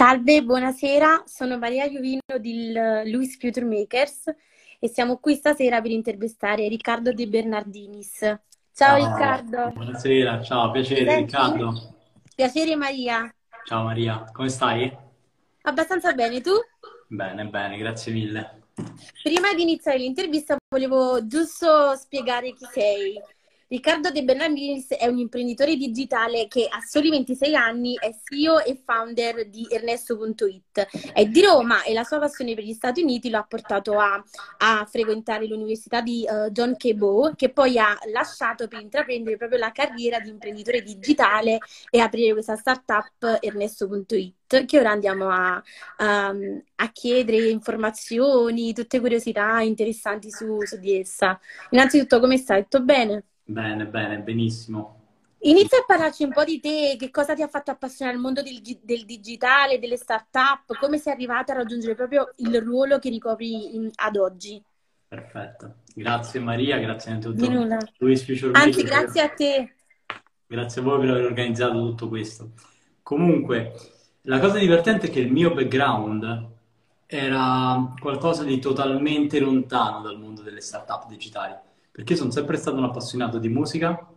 Salve, buonasera, sono Maria Iovino di Louis Future Makers e siamo qui stasera per intervistare Riccardo De Bernardinis. Ciao, ciao Riccardo. Buonasera, ciao, piacere Riccardo. Piacere Maria. Ciao Maria, come stai? Abbastanza bene, tu? Bene, bene, grazie mille. Prima di iniziare l'intervista volevo giusto spiegare chi sei. Riccardo De Bernardis è un imprenditore digitale che a soli 26 anni è CEO e founder di Ernesto.it. È di Roma e la sua passione per gli Stati Uniti lo ha portato a, a frequentare l'università di uh, John Kebo, che poi ha lasciato per intraprendere proprio la carriera di imprenditore digitale e aprire questa startup Ernesto.it, che ora andiamo a, a, a chiedere informazioni, tutte curiosità interessanti su, su di essa. Innanzitutto, come stai? Tutto bene? Bene, bene, benissimo. Inizia a parlarci un po' di te, che cosa ti ha fatto appassionare al mondo del, del digitale, delle start-up, come sei arrivata a raggiungere proprio il ruolo che ricopri in, ad oggi. Perfetto, grazie Maria, grazie di nulla. Luis Future Anzi, grazie a te. Grazie a voi per aver organizzato tutto questo. Comunque, la cosa divertente è che il mio background era qualcosa di totalmente lontano dal mondo delle start-up digitali perché sono sempre stato un appassionato di musica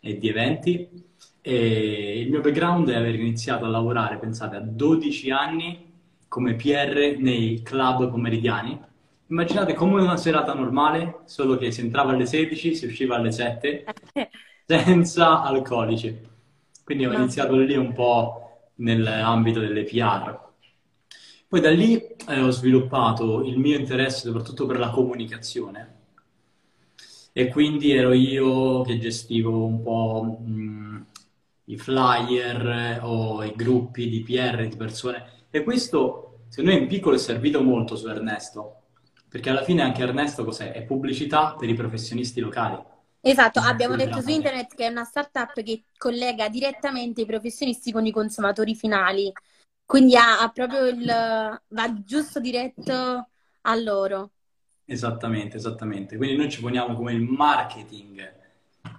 e di eventi e il mio background è aver iniziato a lavorare, pensate, a 12 anni come PR nei club pomeridiani. Immaginate come una serata normale, solo che si entrava alle 16, si usciva alle 7, senza alcolici. Quindi ho iniziato lì un po' nell'ambito delle PR. Poi da lì eh, ho sviluppato il mio interesse soprattutto per la comunicazione e quindi ero io che gestivo un po' mh, i flyer o i gruppi di PR di persone e questo secondo me in piccolo è servito molto su Ernesto perché alla fine anche Ernesto cos'è? È pubblicità per i professionisti locali. Esatto, abbiamo detto su internet che è una startup che collega direttamente i professionisti con i consumatori finali, quindi ha, ha proprio il va giusto diretto a loro. Esattamente, esattamente. Quindi noi ci poniamo come il marketing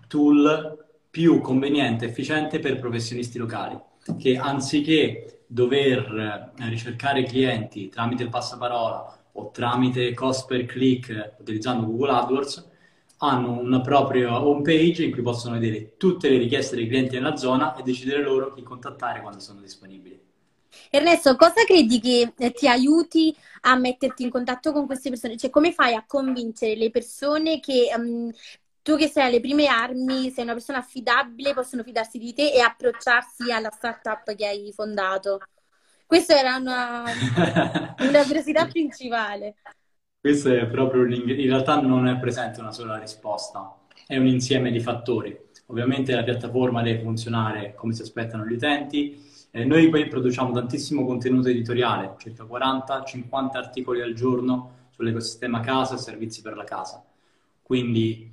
tool più conveniente e efficiente per professionisti locali, che anziché dover eh, ricercare clienti tramite il passaparola o tramite cost per click utilizzando Google AdWords, hanno una propria home page in cui possono vedere tutte le richieste dei clienti nella zona e decidere loro chi contattare quando sono disponibili. Ernesto, cosa credi che eh, ti aiuti a metterti in contatto con queste persone? Cioè, come fai a convincere le persone che um, tu che sei alle prime armi, sei una persona affidabile, possono fidarsi di te e approcciarsi alla startup che hai fondato? Questa era una, una curiosità principale. Questo è proprio in realtà non è presente una sola risposta, è un insieme di fattori. Ovviamente la piattaforma deve funzionare come si aspettano gli utenti, eh, noi poi produciamo tantissimo contenuto editoriale, circa 40-50 articoli al giorno sull'ecosistema casa e servizi per la casa. Quindi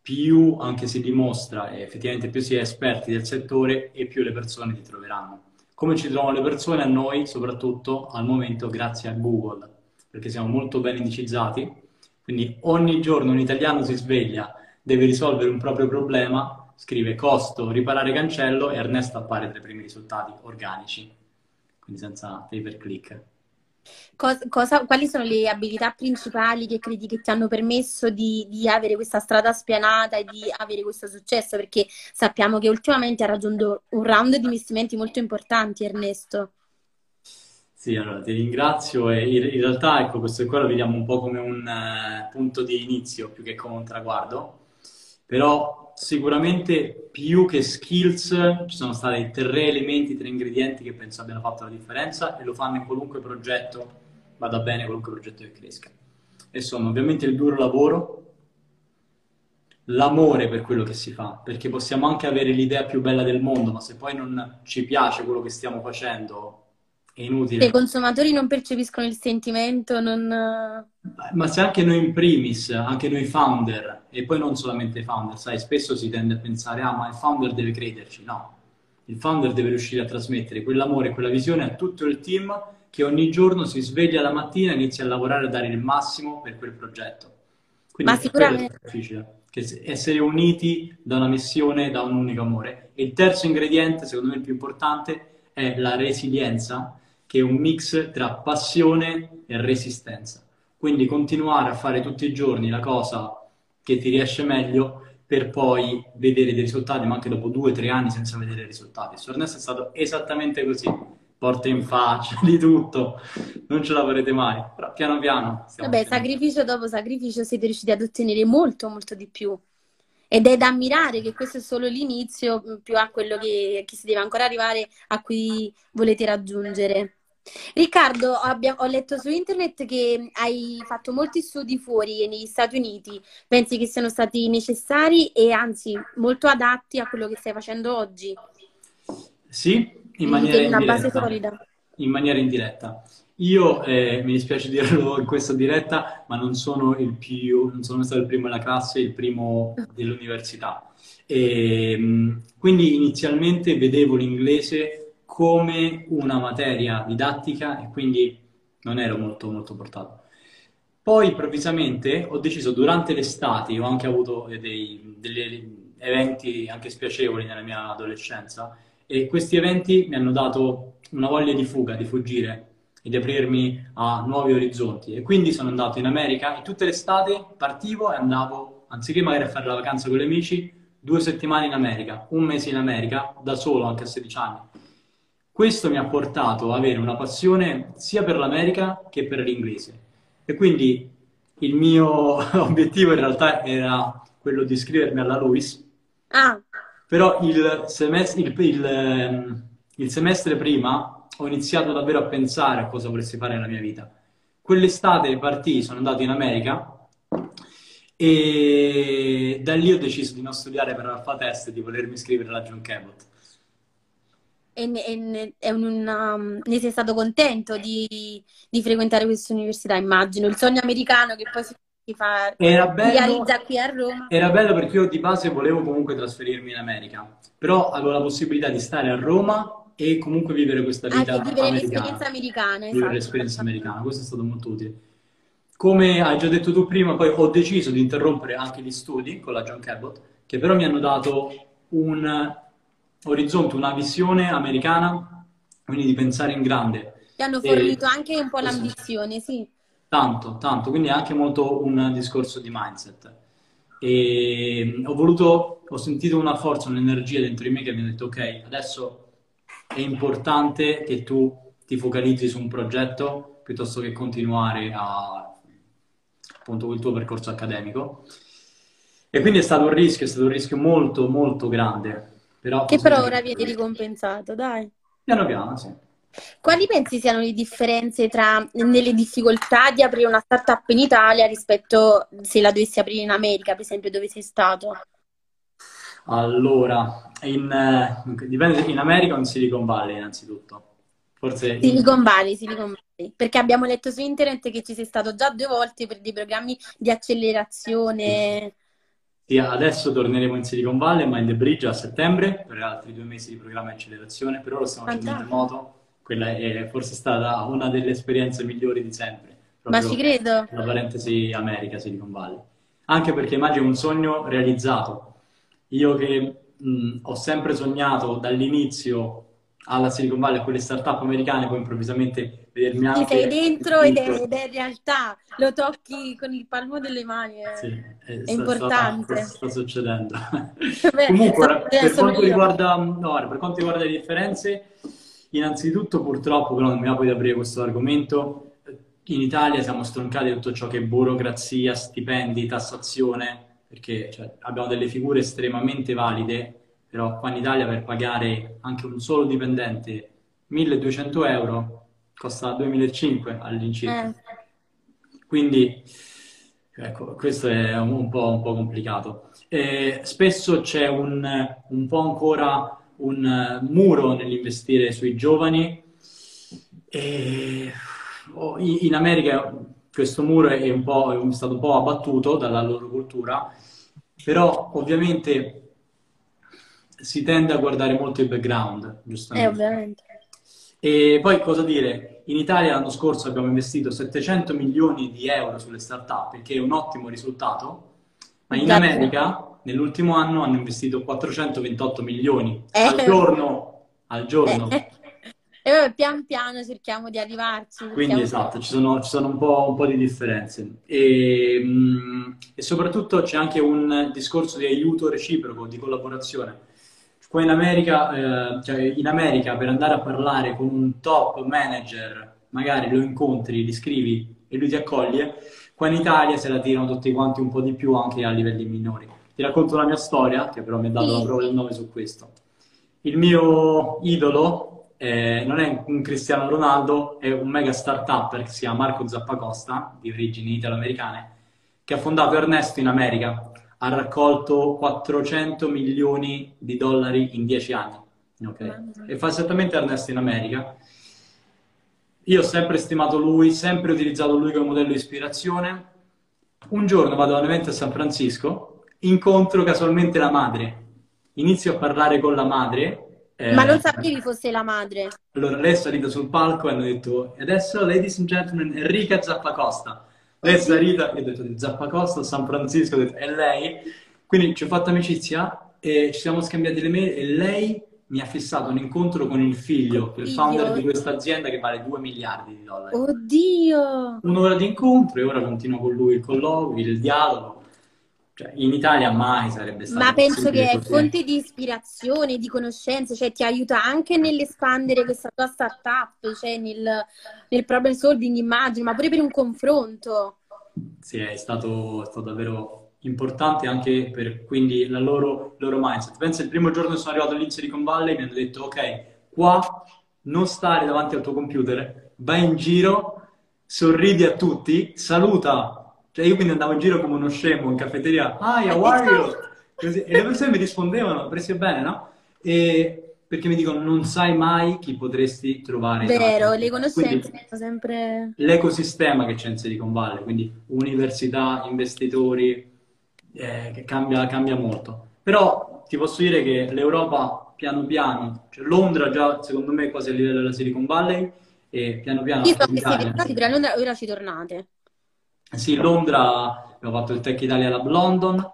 più anche si dimostra e effettivamente più si è esperti del settore e più le persone ti troveranno. Come ci trovano le persone? A noi, soprattutto al momento, grazie a Google, perché siamo molto ben indicizzati. Quindi ogni giorno un italiano si sveglia, deve risolvere un proprio problema scrive costo riparare cancello e Ernesto appare tra i primi risultati organici, quindi senza pay per click. Cosa, cosa, quali sono le abilità principali che credi che ti hanno permesso di, di, avere questa strada spianata e di avere questo successo? Perché sappiamo che ultimamente ha raggiunto un round di investimenti molto importanti, Ernesto. Sì, allora ti ringrazio e in, realtà ecco, questo qua lo vediamo un po' come un uh, punto di inizio più che come un traguardo, però sicuramente più che skills ci sono stati tre elementi, tre ingredienti che penso abbiano fatto la differenza e lo fanno in qualunque progetto vada bene, qualunque progetto che cresca. E sono ovviamente il duro lavoro, l'amore per quello che si fa, perché possiamo anche avere l'idea più bella del mondo, ma se poi non ci piace quello che stiamo facendo, è inutile. I consumatori non percepiscono il sentimento, non... Ma se anche noi in primis, anche noi founder, e poi non solamente i founder, sai, spesso si tende a pensare, ah, ma il founder deve crederci. No, il founder deve riuscire a trasmettere quell'amore, quella visione a tutto il team che ogni giorno si sveglia la mattina e inizia a lavorare a dare il massimo per quel progetto. Quindi ma sicuramente... è difficile, essere uniti da una missione, da un unico amore. E il terzo ingrediente, secondo me il più importante, è la resilienza che è un mix tra passione e resistenza. Quindi continuare a fare tutti i giorni la cosa che ti riesce meglio per poi vedere dei risultati, ma anche dopo due o tre anni senza vedere risultati. Su Ernesto è stato esattamente così, porte in faccia, di tutto, non ce la farete mai, però piano piano. Vabbè, sacrificio dopo sacrificio siete riusciti ad ottenere molto, molto di più. Ed è da ammirare che questo è solo l'inizio, più a quello che, che si deve ancora arrivare, a cui volete raggiungere. Riccardo, abbia- ho letto su internet che hai fatto molti studi fuori negli Stati Uniti. Pensi che siano stati necessari e anzi molto adatti a quello che stai facendo oggi? Sì, in maniera indiretta. In maniera indiretta. Io, eh, mi dispiace dirlo in questa diretta, ma non sono il più, non sono stato il primo della classe, il primo dell'università. E, ehm, quindi inizialmente vedevo l'inglese come una materia didattica e quindi non ero molto, molto portato. Poi improvvisamente ho deciso durante l'estate, ho anche avuto dei, degli eventi anche spiacevoli nella mia adolescenza e questi eventi mi hanno dato una voglia di fuga, di fuggire e di aprirmi a nuovi orizzonti e quindi sono andato in America e tutte le estate partivo e andavo, anziché magari a fare la vacanza con gli amici, due settimane in America, un mese in America, da solo anche a 16 anni questo mi ha portato ad avere una passione sia per l'America che per l'inglese. E quindi il mio obiettivo in realtà era quello di iscrivermi alla LUIS. Ah. Però il semestre, il, il, ehm, il semestre prima ho iniziato davvero a pensare a cosa volessi fare nella mia vita. Quell'estate partì, sono andato in America e da lì ho deciso di non studiare per l'alfa test e di volermi iscrivere alla John Cabot e, e, e una, ne sei stato contento di, di, frequentare questa università, immagino. Il sogno americano che poi si fa era bello, realizza qui a Roma. Era bello perché io di base volevo comunque trasferirmi in America, però avevo la possibilità di stare a Roma e comunque vivere questa vita ah, vivere americana. l'esperienza americana. Vivere esatto. l'esperienza americana, questo è stato molto utile. Come hai già detto tu prima, poi ho deciso di interrompere anche gli studi con la John Cabot, che però mi hanno dato un orizzonte, una visione americana, quindi di pensare in grande. Ti hanno fornito e... anche un po' l'ambizione, sì. Tanto, tanto, quindi è anche molto un discorso di mindset. E ho voluto, ho sentito una forza, un'energia dentro di me che mi ha detto ok, adesso è importante che tu ti focalizzi su un progetto piuttosto che continuare a appunto il tuo percorso accademico. E quindi è stato un rischio, è stato un rischio molto molto grande, però che però ora viene ricompensato, dai. Piano piano, sì. Quali pensi siano le differenze tra nelle difficoltà di aprire una startup in Italia rispetto se la dovessi aprire in America, per esempio, dove sei stato? Allora, in, eh, dipende in America o in Silicon Valley innanzitutto. Forse Silicon Valley, Silicon Valley, perché abbiamo letto su internet che ci sei stato già due volte per dei programmi di accelerazione. Sì sì, adesso torneremo in Silicon Valley, ma in The Bridge a settembre per altri due mesi di programma di accelerazione. Per ora stiamo facendo in remoto. Quella è forse stata una delle esperienze migliori di sempre. Ma ci credo. La parentesi America, Silicon Valley. Anche perché immagino un sogno realizzato. Io che mh, ho sempre sognato dall'inizio alla Silicon Valley, a quelle start-up americane, poi improvvisamente vedermi anche... Ti sei dentro ed è, ed è, realtà, lo tocchi con il palmo delle mani, è, sì, è, è importante. Sta, sta, succedendo. Beh, Comunque, per quanto, riguarda, no, per quanto riguarda le differenze, innanzitutto purtroppo, però non mi poi di aprire questo argomento, in Italia siamo stroncati tutto ciò che è burocrazia, stipendi, tassazione, perché cioè, abbiamo delle figure estremamente valide però qua in Italia per pagare anche un solo dipendente 1200 euro costa 2500 all'incirca. Eh. Quindi ecco, questo è un po', un po complicato. E spesso c'è un, un po' ancora un muro nell'investire sui giovani. E oh, in America questo muro è, un po', è stato un po' abbattuto dalla loro cultura, però ovviamente si tende a guardare molto il background, giustamente. Eh, ovviamente. E poi cosa dire? In Italia l'anno scorso abbiamo investito 700 milioni di euro sulle start-up, che è un ottimo risultato, ma in America nell'ultimo anno hanno investito 428 milioni eh. al giorno. Al giorno. Eh. E pian piano cerchiamo di arrivarci. Quindi esatto, ci sono, ci sono un, po', un, po', di differenze. E, mm, e, soprattutto c'è anche un discorso di aiuto reciproco, di collaborazione. Qua in America, eh, cioè in America per andare a parlare con un top manager, magari lo incontri, gli scrivi e lui ti accoglie, qua in Italia se la tirano tutti quanti un po' di più anche a livelli minori. Ti racconto la mia storia, che però mi ha dato prova del nome su questo. Il mio idolo eh, non è un Cristiano Ronaldo, è un mega start-upper che si chiama Marco Zappacosta, di origini italo-americane, che ha fondato Ernesto in America. Ha raccolto 400 milioni di dollari in 10 anni. Okay? E fa esattamente Ernesto in America. Io ho sempre stimato lui, sempre utilizzato lui come modello di ispirazione. Un giorno vado a un evento a San Francisco incontro casualmente la madre. Inizio a parlare con la madre. Eh, Ma non sapevi fosse la madre? Allora, lei è salita sul palco e hanno detto, e adesso, ladies and gentlemen, Enrica Zappacosta. Lei è salita, io ho detto, Zappacosta, San Francisco, detto, è lei. Quindi ci ho fatto amicizia e ci siamo scambiati le mail e lei mi ha fissato un incontro con il figlio, il founder di questa azienda che vale 2 miliardi di dollari. Oddio! Un'ora di incontro e ora continuo con lui il colloquio, il dialogo. Cioè, in Italia mai sarebbe stato. Ma penso che è fonte di ispirazione, di conoscenze, cioè ti aiuta anche nell'espandere questa tua startup, cioè nel, nel problem solving, immagino, ma pure per un confronto. Sì, è stato, è stato davvero importante anche per quindi la loro, loro mindset. Penso il primo giorno che sono arrivato all'inizio di Valley mi hanno detto ok, qua non stare davanti al tuo computer, vai in giro, sorridi a tutti, saluta cioè io quindi andavo in giro come uno scemo in caffetteria, hi, how are you? Così, e le persone mi rispondevano, presi bene, no? E perché mi dicono non sai mai chi potresti trovare. Vero, le conoscenze sono sempre... L'ecosistema che c'è in Silicon Valley, quindi università, investitori, eh, che cambia, cambia molto. Però ti posso dire che l'Europa piano piano, cioè Londra già secondo me è quasi a livello della Silicon Valley e piano piano... Io so che per Londra, ora ci tornate. Sì, Londra abbiamo fatto il Tech Italia Lab London.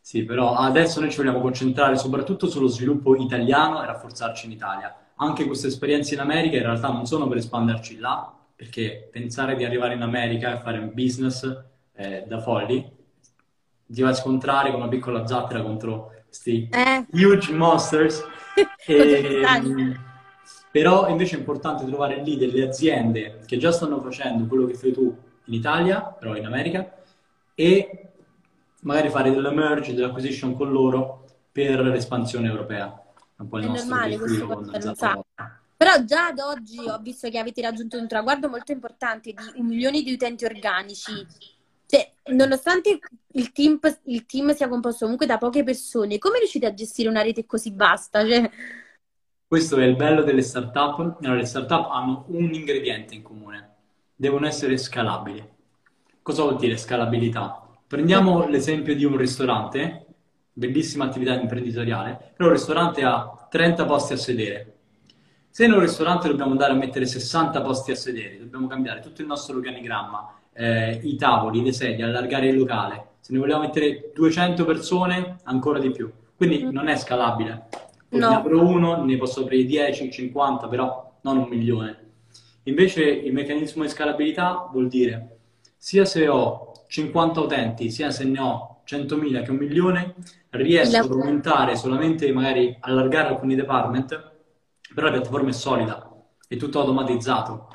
Sì, però adesso noi ci vogliamo concentrare soprattutto sullo sviluppo italiano e rafforzarci in Italia. Anche queste esperienze in America in realtà non sono per espanderci là, perché pensare di arrivare in America e fare un business è da folli. Ti vai a scontrare con una piccola zattera contro questi eh. huge monsters. e, però invece è importante trovare lì delle aziende che già stanno facendo quello che fai tu in Italia, però in America, e magari fare della merge, dell'acquisition con loro per l'espansione europea. Un po' il è normale questo sa. Però già ad oggi ho visto che avete raggiunto un traguardo molto importante di un milione di utenti organici. Cioè, nonostante il team, il team sia composto comunque da poche persone, come riuscite a gestire una rete così vasta? Cioè... Questo è il bello delle startup. Allora, le startup hanno un ingrediente in comune, devono essere scalabili. Cosa vuol dire scalabilità? Prendiamo l'esempio di un ristorante, bellissima attività imprenditoriale, però un ristorante ha 30 posti a sedere. Se in un ristorante dobbiamo andare a mettere 60 posti a sedere, dobbiamo cambiare tutto il nostro organigramma, eh, i tavoli, le sedie, allargare il locale. Se ne vogliamo mettere 200 persone, ancora di più. Quindi mm. non è scalabile. No. Ne apro uno, ne posso aprire 10, 50, però non un milione. Invece il meccanismo di scalabilità vuol dire sia se ho 50 utenti, sia se ne ho 100.000 che un milione, riesco ad aumentare solamente, magari allargare alcuni department, però la piattaforma è solida, è tutto automatizzato.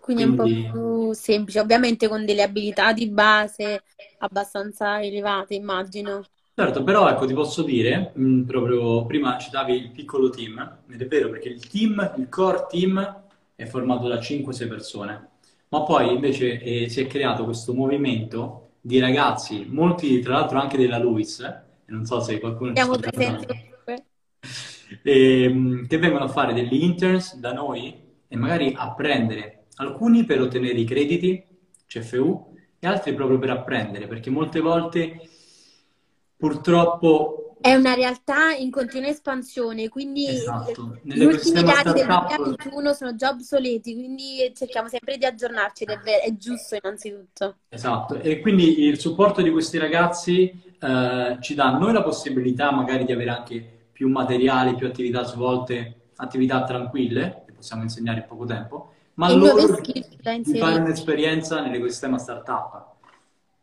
Quindi, Quindi... è un po' più semplice, ovviamente con delle abilità di base abbastanza elevate, immagino. Certo, però ecco, ti posso dire, mh, proprio prima citavi il piccolo team, ed è vero perché il team, il core team è formato da 5-6 persone, ma poi invece eh, si è creato questo movimento di ragazzi, molti tra l'altro anche della Luis, e non so se qualcuno Siamo ci sta e, ehm, che vengono a fare degli interns da noi e magari a prendere alcuni per ottenere i crediti CFU e altri proprio per apprendere, perché molte volte purtroppo è una realtà in continua espansione, quindi esatto. gli ultimi dati del 2021 sono già obsoleti, quindi cerchiamo sempre di aggiornarci ed è, giusto innanzitutto. Esatto, e quindi il supporto di questi ragazzi eh, ci dà a noi la possibilità magari di avere anche più materiali, più attività svolte attività tranquille, che possiamo insegnare in poco tempo, ma E loro di, fare un'esperienza nell'ecosistema startup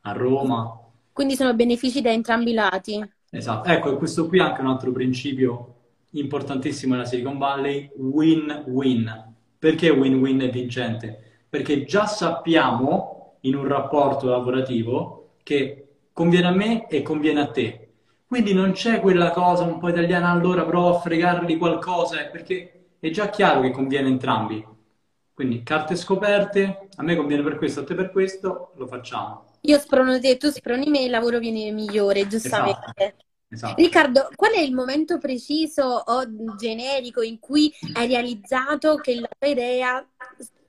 a Roma. Quindi sono benefici da entrambi i lati. Esatto, ecco, questo qui è anche un altro principio importantissimo nella Silicon Valley, win-win. Perché win-win è vincente? Perché già sappiamo in un rapporto lavorativo che conviene a me e conviene a te. Quindi non c'è quella cosa un po' italiana, allora provo a fregargli qualcosa, eh, perché è già chiaro che conviene a entrambi. Quindi carte scoperte, a me conviene per questo, a te per questo, lo facciamo. Io sprono te, tu sproni me, il lavoro viene migliore, giustamente. esatto. Riccardo, qual è il momento preciso o generico in cui hai realizzato che la tua idea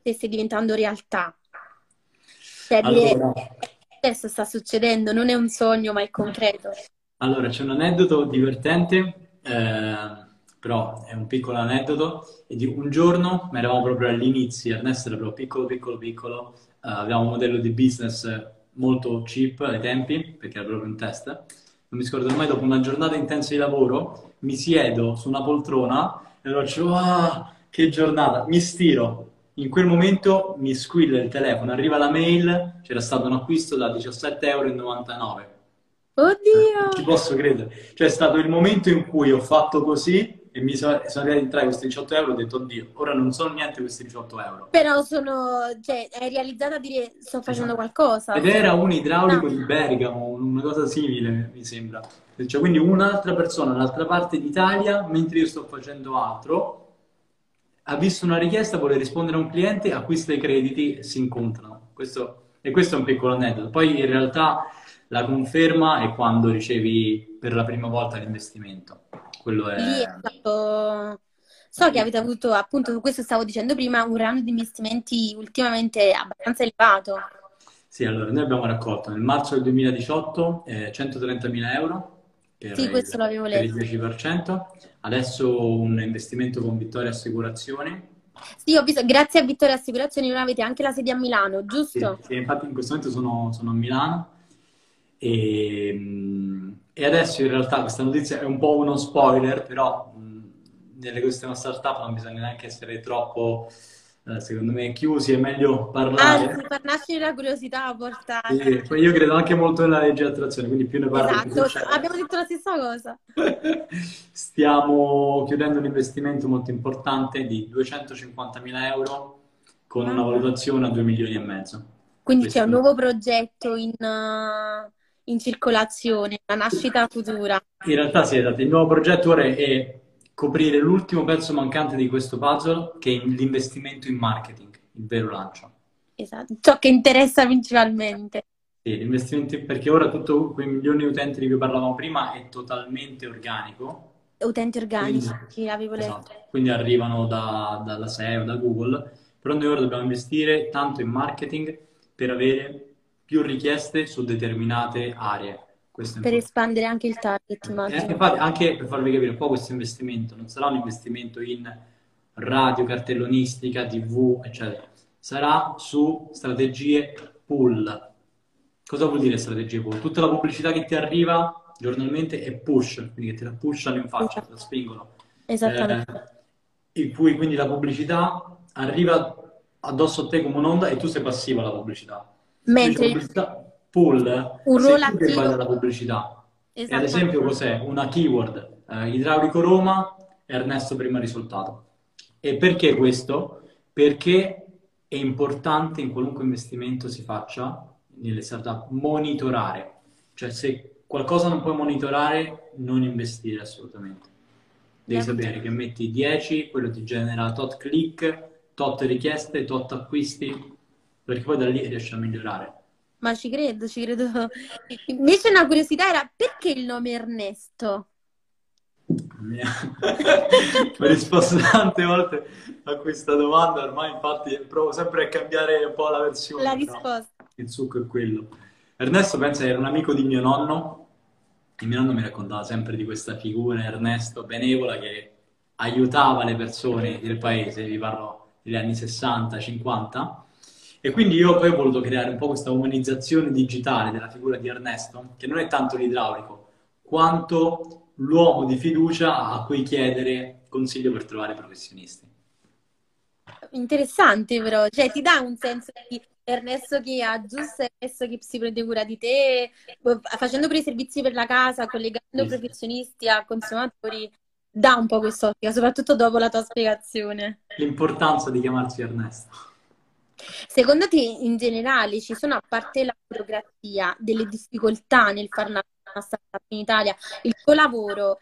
stesse diventando realtà? Cioè, Allora, adesso sta succedendo, non è un sogno, ma è concreto. allora, c'è un aneddoto divertente, eh, però è un piccolo aneddoto, e di un giorno, ma eravamo proprio all'inizio, Ernesto era proprio piccolo, piccolo, piccolo, eh, avevamo un modello di business molto cheap ai tempi, perché era proprio in testa. Non mi scordo mai, dopo una giornata intensa di lavoro, mi siedo su una poltrona e faccio, ah, che giornata, mi stiro. In quel momento mi squilla il telefono, arriva la mail, c'era stato un acquisto da 17,99 euro. Non ci Oddio! posso credere. Cioè è stato il momento in cui ho fatto così e mi sono, sono tre questi 18 euro e ho detto, oddio, ora non sono niente questi 18 euro. Però sono, cioè, è realizzata a dire sto facendo Esatto. qualcosa. Ed era un idraulico No. di Bergamo, una cosa simile, mi sembra. Cioè, quindi un'altra persona dall'altra parte d'Italia, mentre io sto facendo altro, ha visto una richiesta, vuole rispondere a un cliente, acquista i crediti e si incontrano. Questo, e questo è un piccolo aneddoto. Poi in realtà la conferma è quando ricevi per la prima volta l'investimento. Quello è... Lì è stato... So che avete avuto, appunto, questo stavo dicendo prima, un round di investimenti ultimamente abbastanza elevato. Sì, allora noi abbiamo raccolto nel marzo del 2018 eh, 130.000 euro per Sì, il, per il letto. 10%, adesso un investimento con Vittoria Assicurazioni. Sì, ho visto, grazie a Vittoria Assicurazioni, ora avete anche la sede a Milano, Sì, giusto? sì, infatti in questo momento sono, sono a Milano e, mm, e adesso in realtà questa notizia è un po' uno spoiler, però mh, nell'ecosistema startup non bisogna neanche essere troppo, eh, secondo me, chiusi, è meglio parlare. Anzi, far nascere la curiosità porta... Sì, poi io credo anche molto nella legge di attrazione, quindi più ne parli più Esatto, abbiamo detto la stessa cosa. Stiamo chiudendo un investimento molto importante di 250.000 euro con una valutazione a 2 milioni e mezzo. Quindi c'è un Questo- nuovo progetto in, uh, in circolazione, una nascita futura. In realtà sì, esatto. Il nuovo progetto ora è coprire l'ultimo pezzo mancante di questo puzzle, che è l'investimento in marketing, il vero lancio. Esatto, ciò che interessa principalmente. Sì, l'investimento, perché ora tutto quei milioni di utenti di cui parlavamo prima è totalmente organico. Utenti organici, Quindi, sì, avevo letto. esatto, quindi arrivano da- dalla SEO, da Google, però noi ora dobbiamo investire tanto in marketing per avere più richieste su determinate aree. Per espandere anche il target, Eh, immagino. infatti, anche per farvi capire un po' questo investimento, non sarà un investimento in radio, cartellonistica, TV, eccetera. Sarà su strategie pull. Cosa vuol dire strategie pull? Tutta la pubblicità che ti arriva giornalmente è push, quindi che te la pushano in faccia, te la spingono. Esattamente. Eh, in cui quindi la pubblicità arriva addosso a te come un'onda e tu sei passivo alla pubblicità. Mentre pubblicità pull, un ruolo attivo, dalla pubblicità. E ad esattamente. esempio cos'è? Una keyword, eh, idraulico Roma, Ernesto prima risultato. E perché questo? Perché è importante in qualunque investimento si faccia nelle startup monitorare. Cioè se qualcosa non puoi monitorare, non investire assolutamente. Devi Certo. sapere che metti 10, quello ti genera tot click, tot richieste, tot acquisti, perché poi da lì riesci a migliorare. Ma ci credo, ci credo. Invece una curiosità era perché il nome Ernesto? Mia. Ho risposto tante volte a questa domanda, ormai infatti provo sempre a cambiare un po' la versione, La risposta. il succo è quello. Ernesto pensa che era un amico di mio nonno e mio nonno mi raccontava sempre di questa figura, Ernesto benevola, che aiutava le persone del paese, vi parlo degli anni 60, 50, e quindi io poi ho voluto creare un po' questa umanizzazione digitale della figura di Ernesto, che non è tanto l'idraulico, quanto l'uomo di fiducia a cui chiedere consiglio per trovare professionisti. Interessante però, cioè ti dà un senso di Ernesto che aggiusta, Ernesto che si prende cura di te, facendo pure i servizi per la casa, collegando sì. professionisti a consumatori, dà un po' quest'ottica, soprattutto dopo la tua spiegazione. L'importanza di chiamarsi Ernesto. Secondo te, in generale, ci sono, a parte la burocrazia, delle difficoltà nel fare una startup in Italia? Il tuo lavoro,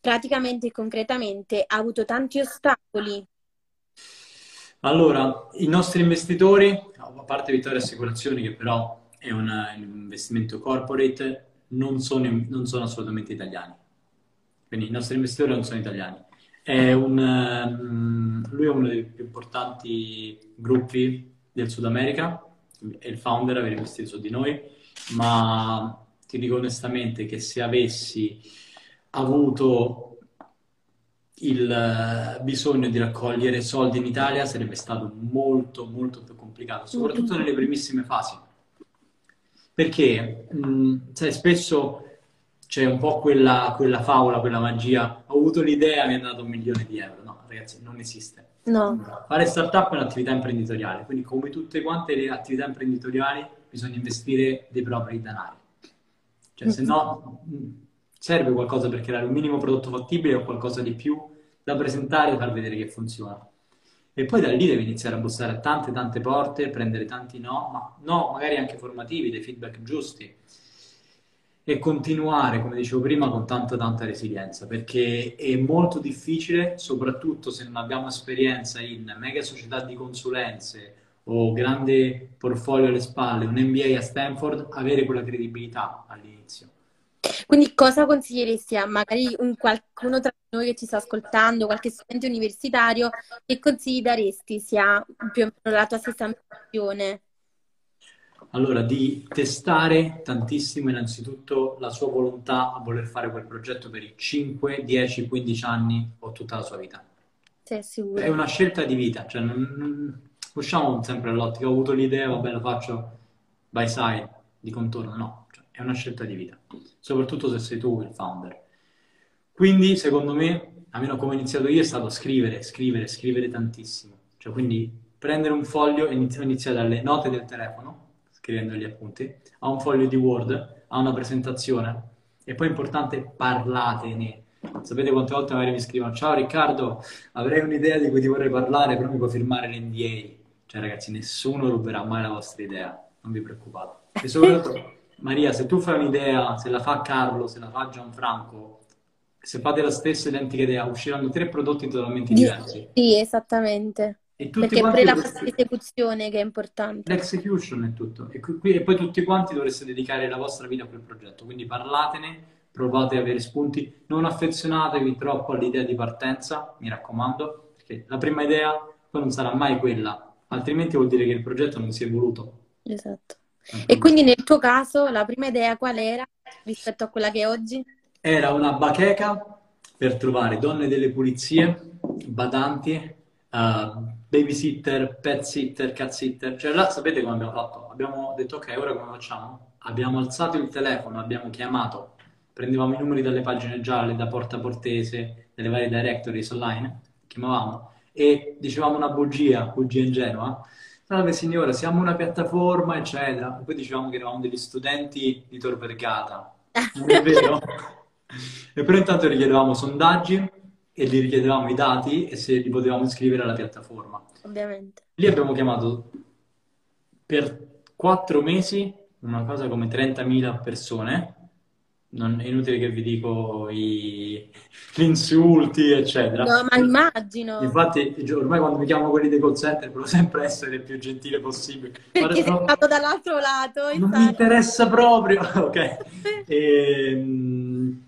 praticamente e concretamente, ha avuto tanti ostacoli? Allora, i nostri investitori, a parte Vittoria Assicurazioni, che però è un investimento corporate, non sono, non sono assolutamente italiani. Quindi i nostri investitori non sono italiani. È un, um, lui è uno dei più importanti gruppi del Sud America, è il founder, aveva investito su di noi, ma ti dico onestamente che se avessi avuto il eh, bisogno di raccogliere soldi in Italia sarebbe stato molto molto più complicato, soprattutto nelle primissime fasi. Perché, mh, sai, spesso c'è un po' quella, quella, favola, quella magia. Ho avuto l'idea, mi è dato un milione di euro. No, ragazzi, non esiste. No. Fare startup è un'attività imprenditoriale, quindi come tutte quante le attività imprenditoriali bisogna investire dei propri denari. Cioè, se no, serve qualcosa per creare un minimo prodotto fattibile o qualcosa di più da presentare e far vedere che funziona. E poi da lì devi iniziare a bussare a tante, tante porte, prendere tanti no, ma no, magari anche formativi, dei feedback giusti e continuare, come dicevo prima, con tanta tanta resilienza, perché è molto difficile, soprattutto se non abbiamo esperienza in mega società di consulenze o grande portfolio alle spalle, un MBA a Stanford, avere quella credibilità all'inizio. Quindi cosa consiglieresti a magari un, qualcuno tra noi che ci sta ascoltando, qualche studente universitario, che consigli daresti sia più o meno la tua stessa ambizione? Allora, di testare tantissimo innanzitutto la sua volontà a voler fare quel progetto per i 5, 10, 15 anni o tutta la sua vita. Sei sicuro? È una scelta di vita, cioè non, non usciamo sempre dall'ottica, ho avuto l'idea, vabbè lo faccio by side, di contorno, no, cioè, è una scelta di vita, soprattutto se sei tu il founder. Quindi, secondo me, almeno come ho iniziato io, è stato scrivere, scrivere, scrivere tantissimo. Cioè, quindi prendere un foglio e iniziare dalle note del telefono, scrivendo gli appunti, a un foglio di Word, a una presentazione e poi è importante parlatene. Sapete quante volte magari mi scrivono ciao Riccardo, avrei un'idea di cui ti vorrei parlare, però mi puoi firmare l'NDA. Cioè ragazzi, nessuno ruberà mai la vostra idea, non vi preoccupate. E soprattutto, Maria, se tu fai un'idea, se la fa Carlo, se la fa Gianfranco, se fate la stessa identica idea, usciranno tre prodotti totalmente diversi. Sì, esattamente. E Perché è pure la fase di esecuzione che è importante. L'execution è tutto. E, qui, e, poi tutti quanti dovreste dedicare la vostra vita a quel progetto. Quindi parlatene, provate ad avere spunti. Non affezionatevi troppo all'idea di partenza, mi raccomando, perché la prima idea poi non sarà mai quella, altrimenti vuol dire che il progetto non si è evoluto. Esatto. E quindi nel tuo caso la prima idea qual era rispetto a quella che è oggi? Era una bacheca per trovare donne delle pulizie, badanti, uh, babysitter, pet sitter, cat sitter. Cioè là sapete come abbiamo fatto? Abbiamo detto ok, ora come facciamo? Abbiamo alzato il telefono, abbiamo chiamato, prendevamo i numeri dalle pagine gialle, da Porta Portese, dalle varie directories online, chiamavamo e dicevamo una bugia, bugia ingenua. Salve signora, siamo una piattaforma, eccetera. poi dicevamo che eravamo degli studenti di Tor Vergata. Non è vero? e però intanto richiedevamo sondaggi e gli richiedevamo i dati e se li potevamo iscrivere alla piattaforma. Ovviamente. Lì abbiamo chiamato per quattro mesi una cosa come 30.000 persone. Non è inutile che vi dico i... gli insulti, eccetera. No, ma immagino. Infatti, ormai quando mi chiamano quelli dei call center, voglio sempre essere il più gentile possibile. Perché sei stato dall'altro lato. Non mi interessa proprio. ok. E, ehm,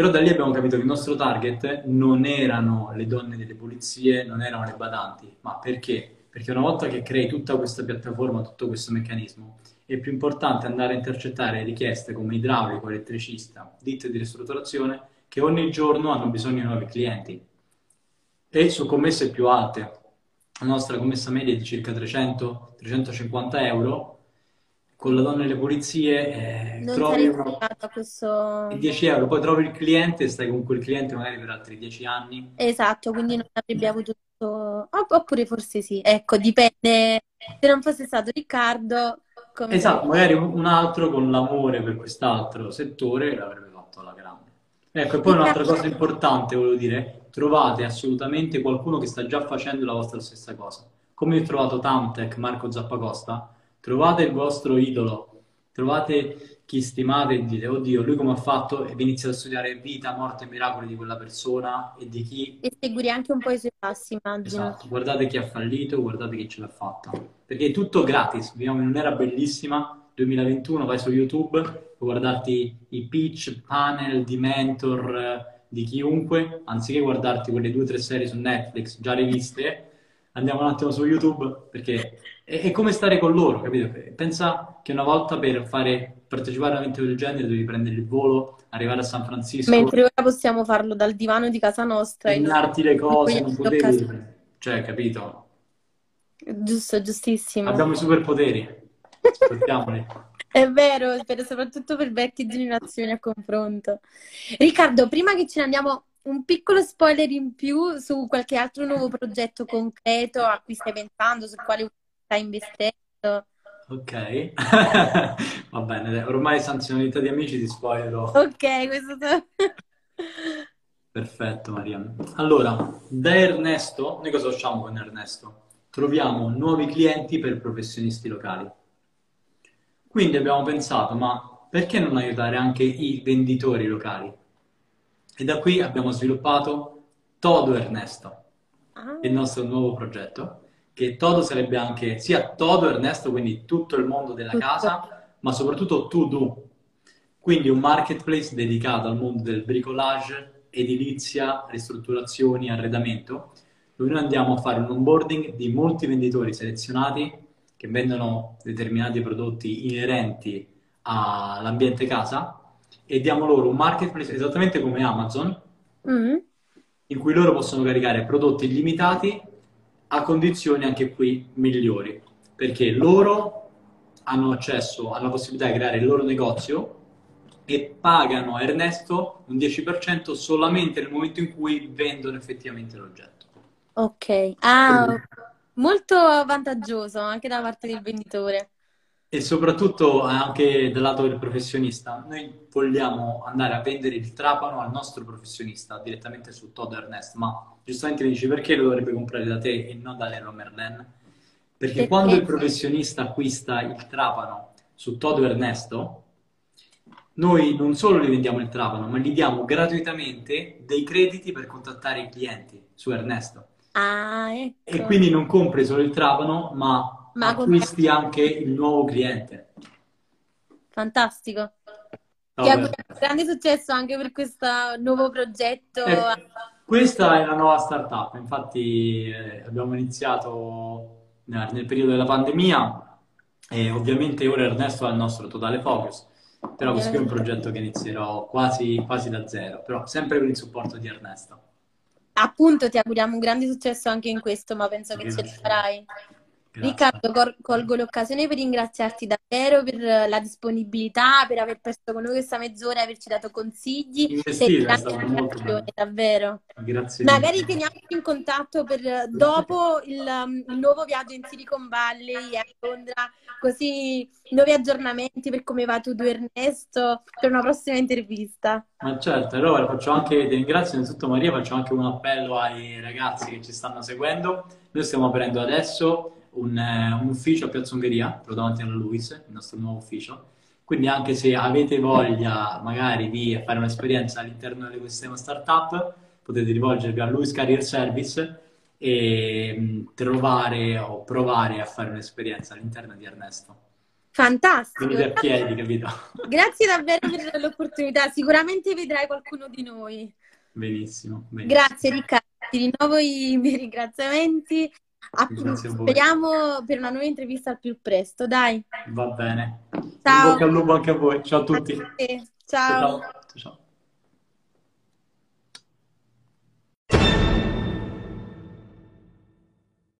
però da lì abbiamo capito che il nostro target non erano le donne delle pulizie, non erano le badanti, ma perché? Perché una volta che crei tutta questa piattaforma, tutto questo meccanismo, è più importante andare a intercettare richieste come idraulico, elettricista, ditte di ristrutturazione, che ogni giorno hanno bisogno di nuovi clienti. E su commesse più alte, la nostra commessa media è di circa 300-350 euro, con la donna e le pulizie eh, Non trovi sarei uno... arrivata a questo... 10 euro, poi trovi il cliente e stai con quel cliente magari per altri 10 anni. Esatto, quindi non avrebbe avuto Oppure forse sì, ecco, dipende. Se non fosse stato Riccardo, come... Esatto, magari un un altro con l'amore per quest'altro settore l'avrebbe fatto alla grande. Ecco, e poi un'altra cosa importante, volevo dire, trovate assolutamente qualcuno che sta già facendo la vostra stessa cosa. Come ho trovato Tamtec, Marco Zappacosta, trovate il vostro idolo, trovate chi stimate e dite, oddio, lui come ha fatto? E vi iniziate a studiare vita, morte e miracoli di quella persona e di chi E segui anche un po' i suoi passi, immagino. Esatto, guardate chi ha fallito, guardate chi ce l'ha fatta. Perché è tutto gratis, viviamo in un'era bellissima, 2021, vai su YouTube, puoi guardarti i pitch, panel di mentor, eh, di chiunque, anziché guardarti quelle due o tre serie su Netflix già riviste, andiamo un attimo su YouTube, perché è, è come stare con loro, capito? Pensa che una volta per fare, partecipare a un evento del genere devi prendere il volo, arrivare a San Francisco, Mentre ora possiamo farlo dal divano di casa nostra e non le cose, non potevi... l'occasione. Cioè, capito? Giusto, giustissimo. Abbiamo i superpoteri, sfruttiamoli. È vero, per- soprattutto per vecchie generazioni a confronto. Riccardo, prima che ce ne andiamo, un piccolo spoiler in più su qualche altro nuovo progetto concreto a cui stai pensando, sul quale stai investendo. Ok, va bene, ormai sanzionalità di amici ti spoilerò. Ok, questo Perfetto, Maria. Allora, da Ernesto, noi cosa facciamo con Ernesto? Troviamo nuovi clienti per professionisti locali. Quindi abbiamo pensato, ma perché non aiutare anche i venditori locali? E da qui abbiamo sviluppato Todo Ernesto, Ah, il nostro nuovo progetto, che Todo sarebbe anche sia Todo Ernesto, quindi tutto il mondo della Tutto. casa, ma soprattutto To Do. Quindi un marketplace dedicato al mondo del bricolage, edilizia, ristrutturazioni, arredamento, dove noi andiamo a fare un onboarding di molti venditori selezionati che vendono determinati prodotti inerenti all'ambiente casa e diamo loro un marketplace esattamente come Amazon, mm. in cui loro possono caricare prodotti illimitati a condizioni anche qui migliori, perché loro hanno accesso alla possibilità di creare il loro negozio e pagano a Ernesto un 10% solamente nel momento in cui vendono effettivamente l'oggetto. Ok. Ah, molto vantaggioso anche da parte del venditore. E soprattutto anche dal lato del professionista, noi vogliamo andare a vendere il trapano al nostro professionista direttamente su Todd Ernest, ma giustamente mi dici perché lo dovrebbe comprare da te e non da Leroy Merlin? Perché Perché? quando il professionista acquista il trapano su Todo Ernesto, noi non solo gli vendiamo il trapano, ma gli diamo gratuitamente dei crediti per contattare i clienti su Ernesto. Ah, E ecco. quindi non compri solo il trapano, ma Ma acquisti anche il nuovo cliente. Fantastico. Ti Vabbè. auguro grande successo anche per questo nuovo progetto. Eh, questa è la nuova startup, infatti eh, abbiamo iniziato eh, nel periodo della pandemia e ovviamente ora Ernesto ha il nostro totale focus, però questo è un progetto che inizierò quasi, quasi da zero, però sempre con il supporto di Ernesto. Appunto, ti auguriamo un grande successo anche in questo, ma penso che ce la farai. Grazie. Riccardo, col- colgo l'occasione per ringraziarti davvero per la disponibilità, per aver perso con noi questa mezz'ora e averci dato consigli. Di è stato molto bello. davvero. Grazie Magari teniamoci in contatto per dopo il, um, il nuovo viaggio in Silicon Valley a Londra, così nuovi aggiornamenti per come va tu, Ernesto, per una prossima intervista. Ma certo, allora faccio anche, ti ringrazio innanzitutto Maria, faccio anche un appello ai ragazzi che ci stanno seguendo. Noi stiamo aprendo adesso un, eh, un ufficio a Piazza Ungheria, proprio davanti alla Luis, il nostro nuovo ufficio. Quindi anche se avete voglia magari di fare un'esperienza all'interno dell'ecosistema startup, potete rivolgervi a Luis Career Service e mh, trovare o provare a fare un'esperienza all'interno di Ernesto. Fantastico. Piedi, capito? Grazie davvero per l'opportunità. Sicuramente vedrai qualcuno di noi. Benissimo, benissimo. Grazie Riccardo, ti rinnovo i miei ringraziamenti. A-. Speriamo per una nuova intervista al più presto, dai. Va bene. In Ciao. bocca al lupo anche a voi. Ciao a tutti. A. Ciao. ciao. ciao.